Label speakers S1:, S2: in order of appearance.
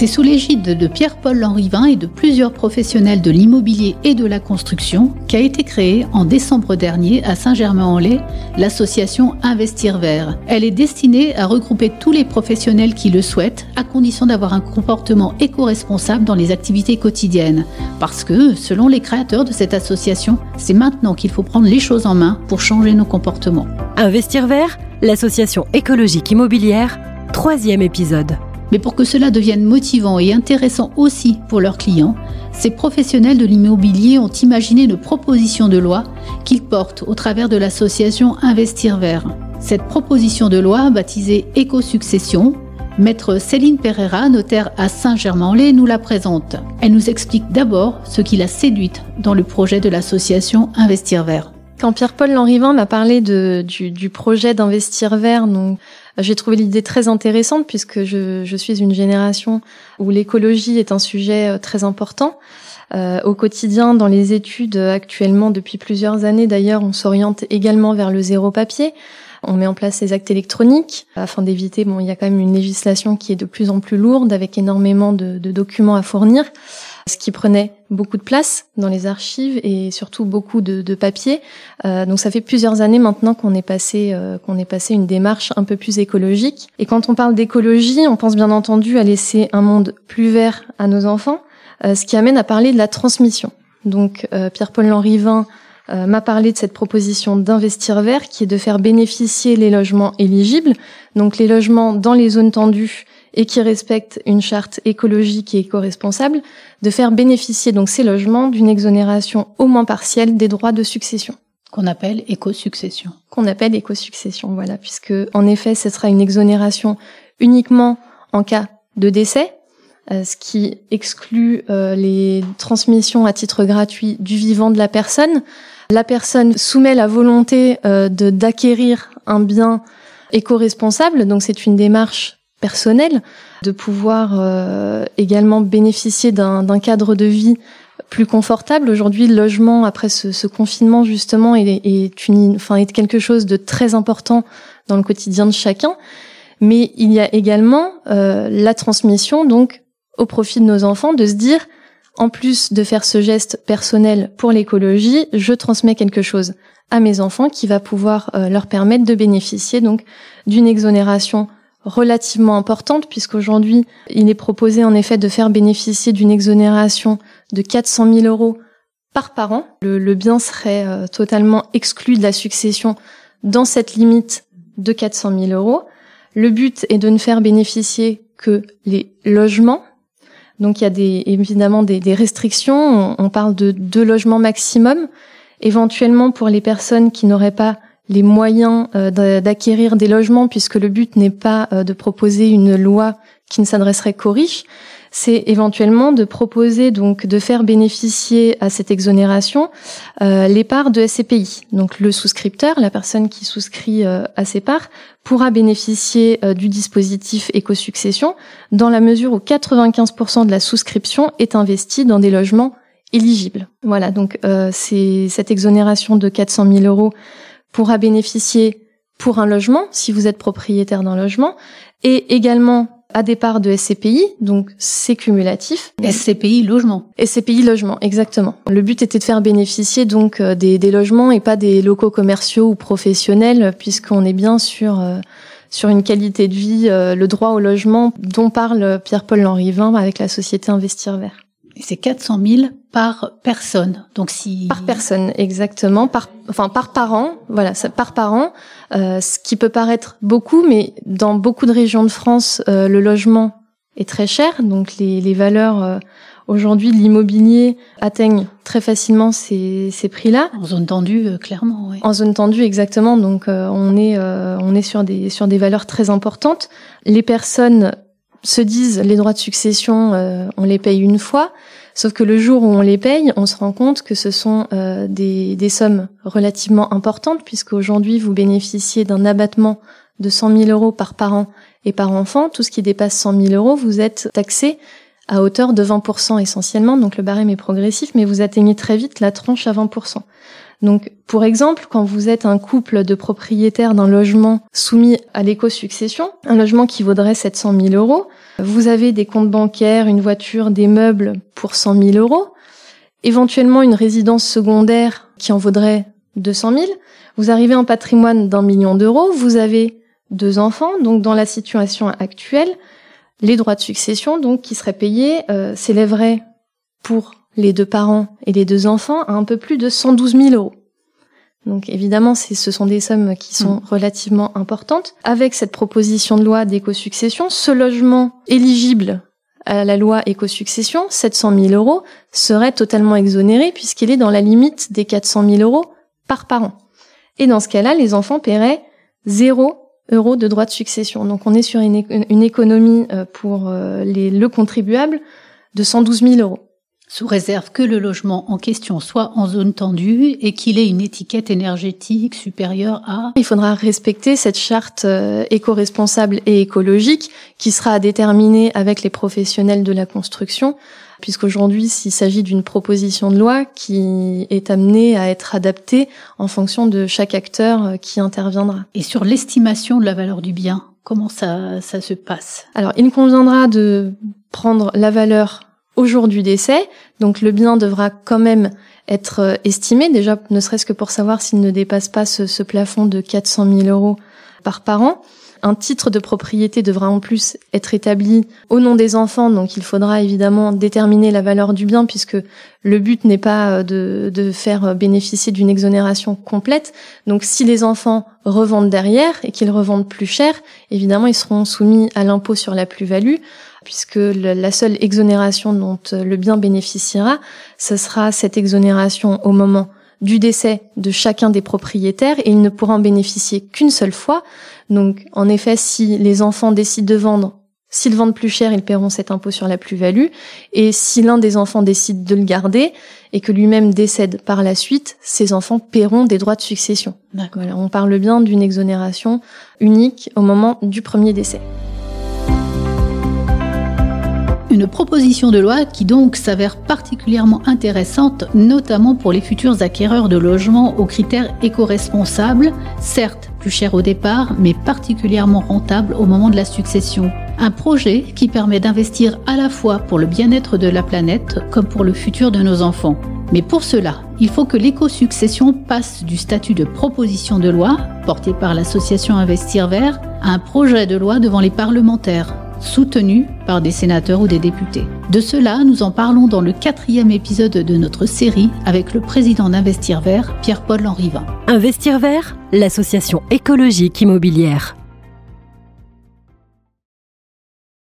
S1: C'est sous l'égide de Pierre-Paul Lanrivin et de plusieurs professionnels de l'immobilier et de la construction qu'a été créée en décembre dernier à Saint-Germain-en-Laye l'association Investir Vert. Elle est destinée à regrouper tous les professionnels qui le souhaitent à condition d'avoir un comportement éco-responsable dans les activités quotidiennes. Parce que, selon les créateurs de cette association, c'est maintenant qu'il faut prendre les choses en main pour changer nos comportements.
S2: Investir Vert, l'association écologique immobilière, troisième épisode.
S1: Mais pour que cela devienne motivant et intéressant aussi pour leurs clients, ces professionnels de l'immobilier ont imaginé une proposition de loi qu'ils portent au travers de l'association Investir Vert. Cette proposition de loi, baptisée Éco-succession, Maître Céline Pereira, notaire à Saint-Germain-en-Laye, nous la présente. Elle nous explique d'abord ce qui l'a séduite dans le projet de l'association Investir Vert.
S3: Quand Pierre-Paul Lanrivin m'a parlé de, du, du, projet d'Investir Vert, donc j'ai trouvé l'idée très intéressante puisque je, je, suis une génération où l'écologie est un sujet euh, très important. Euh, au quotidien, dans les études actuellement depuis plusieurs années d'ailleurs, on s'oriente également vers le zéro papier. On met en place les actes électroniques afin d'éviter, bon, il y a quand même une législation qui est de plus en plus lourde avec énormément de, de documents à fournir ce qui prenait beaucoup de place dans les archives et surtout beaucoup de, de papier. Euh, donc ça fait plusieurs années maintenant qu'on est passé euh, qu'on est passé une démarche un peu plus écologique. Et quand on parle d'écologie, on pense bien entendu à laisser un monde plus vert à nos enfants, euh, ce qui amène à parler de la transmission. Donc euh, Pierre-Paul Lanrivin euh, m'a parlé de cette proposition d'investir vert qui est de faire bénéficier les logements éligibles, donc les logements dans les zones tendues et qui respectent une charte écologique et éco-responsable, de faire bénéficier donc ces logements d'une exonération au moins partielle des droits de succession.
S1: Qu'on appelle éco-succession.
S3: Qu'on appelle éco-succession, voilà, puisque en effet, ce sera une exonération uniquement en cas de décès, euh, ce qui exclut euh, les transmissions à titre gratuit du vivant de la personne. La personne soumet la volonté euh, de d'acquérir un bien éco-responsable, donc c'est une démarche personnel, de pouvoir euh, également bénéficier d'un cadre de vie plus confortable. Aujourd'hui, le logement après ce, ce confinement justement est, est, une, enfin, est quelque chose de très important dans le quotidien de chacun. Mais il y a également euh, la transmission, donc au profit de nos enfants, de se dire, en plus de faire ce geste personnel pour l'écologie, je transmets quelque chose à mes enfants qui va pouvoir euh, leur permettre de bénéficier donc d'une exonération relativement importante puisqu'aujourd'hui, il est proposé en effet de faire bénéficier d'une exonération de 400 000 euros par parent. Le, le bien serait euh, totalement exclu de la succession dans cette limite de 400 000 euros. Le but est de ne faire bénéficier que les logements. Donc il y a des, évidemment des, des restrictions. On, on, parle de deux logements maximum. Éventuellement pour les personnes qui n'auraient pas les moyens euh, d'acquérir des logements, puisque le but n'est pas euh, de proposer une loi qui ne s'adresserait qu'aux riches, c'est éventuellement de proposer donc de faire bénéficier à cette exonération euh, les parts de SCPI. Donc le souscripteur, la personne qui souscrit à ces parts, pourra bénéficier du dispositif éco-succession dans la mesure où 95% de la souscription est investie dans des logements éligibles. Voilà, donc c'est cette exonération de 400 000 euros pourra bénéficier pour un logement, si vous êtes propriétaire d'un logement, et également à départ de SCPI, donc c'est cumulatif.
S1: SCPI logement.
S3: SCPI logement, exactement. Le but était de faire bénéficier donc euh, des, des logements et pas des locaux commerciaux ou professionnels, puisqu'on est bien sur euh, sur une qualité de vie, euh, le droit au logement dont parle Pierre-Paul Lanrivin avec la société Investir Vert.
S1: Et c'est 400 000 par personne. Donc si
S3: par personne exactement, par enfin par parent, voilà, ça, par parent, euh, ce qui peut paraître beaucoup, mais dans beaucoup de régions de France, euh, le logement est très cher, donc les, les valeurs euh, aujourd'hui de l'immobilier atteignent très facilement ces, ces prix-là.
S1: En zone tendue, euh, clairement. Oui.
S3: En zone tendue, exactement. Donc euh, on est on est sur des sur des valeurs très importantes. Les personnes se disent les droits de succession, euh, on les paye une fois. Sauf que le jour où on les paye, on se rend compte que ce sont euh, des, des, sommes relativement importantes, puisque aujourd'hui vous bénéficiez d'un abattement de 100 000 euros par parent et par enfant. Tout ce qui dépasse 100 000 euros, vous êtes taxé à hauteur de 20% essentiellement. Donc le barème est progressif, mais vous atteignez très vite la tranche à 20%. Donc, pour exemple, quand vous êtes un couple de propriétaires d'un logement soumis à l'éco-succession, un logement qui vaudrait 700 000 euros, vous avez des comptes bancaires, une voiture, des meubles pour 100 000 euros, éventuellement une résidence secondaire qui en vaudrait 200 000, vous arrivez en patrimoine d'un million d'euros, vous avez deux enfants, donc dans la situation actuelle, les droits de succession donc qui seraient payés euh, s'élèveraient pour les deux parents et les deux enfants à un peu plus de 112 000 euros. Donc évidemment, ce sont des sommes qui sont mm. relativement importantes. Avec cette proposition de loi d'éco-succession, ce logement éligible à la loi éco-succession, 700 000 euros, serait totalement exonéré puisqu'il est dans la limite des 400 000 euros par parent. Et dans ce cas-là, les enfants paieraient 0 euros de droits de succession. Donc on est sur une, économie euh, pour euh, les, le contribuable de 112 000 euros
S1: sous réserve que le logement en question soit en zone tendue et qu'il ait une étiquette énergétique supérieure à...
S3: Il faudra respecter cette charte euh, éco-responsable et écologique qui sera à déterminer avec les professionnels de la construction, puisqu'aujourd'hui, s'il s'agit d'une proposition de loi qui est amenée à être adaptée en fonction de chaque acteur euh, qui interviendra.
S1: Et sur l'estimation de la valeur du bien, comment ça, ça se passe?
S3: Alors, il conviendra de prendre la valeur au jour du décès. Donc le bien devra quand même être euh, estimé, déjà ne serait-ce que pour savoir s'il ne dépasse pas ce, plafond de 400 000 euros par parent. Un titre de propriété devra en plus être établi au nom des enfants, donc il faudra évidemment déterminer la valeur du bien puisque le but n'est pas euh, de, faire bénéficier d'une exonération complète. Donc si les enfants revendent derrière et qu'ils revendent plus cher, évidemment ils seront soumis à l'impôt sur la plus-value puisque la seule exonération dont euh, le bien bénéficiera, ce sera cette exonération au moment du décès de chacun des propriétaires et il ne pourra en bénéficier qu'une seule fois. Donc, en effet, si les enfants décident de vendre, s'ils vendent plus cher, ils paieront cet impôt sur la plus-value. Et si l'un des enfants décide de le garder et que lui-même décède par la suite, ses enfants paieront des droits de succession. Voilà, on parle bien d'une exonération unique au moment du premier décès.
S1: Une proposition de loi qui donc s'avère particulièrement intéressante, notamment pour les futurs acquéreurs de logements aux critères éco-responsables, certes plus chers au départ, mais particulièrement rentables au moment de la succession. Un projet qui permet d'investir à la fois pour le bien-être de la planète comme pour le futur de nos enfants. Mais pour cela, il faut que l'éco-succession passe du statut de proposition de loi, porté par l'association Investir Vert, à un projet de loi devant les parlementaires soutenu par des sénateurs ou des députés. De cela, nous en parlons dans le quatrième épisode de notre série avec le président d'Investir Vert, Pierre-Paul Lanrivin.
S2: Investir Vert, l'association écologique immobilière.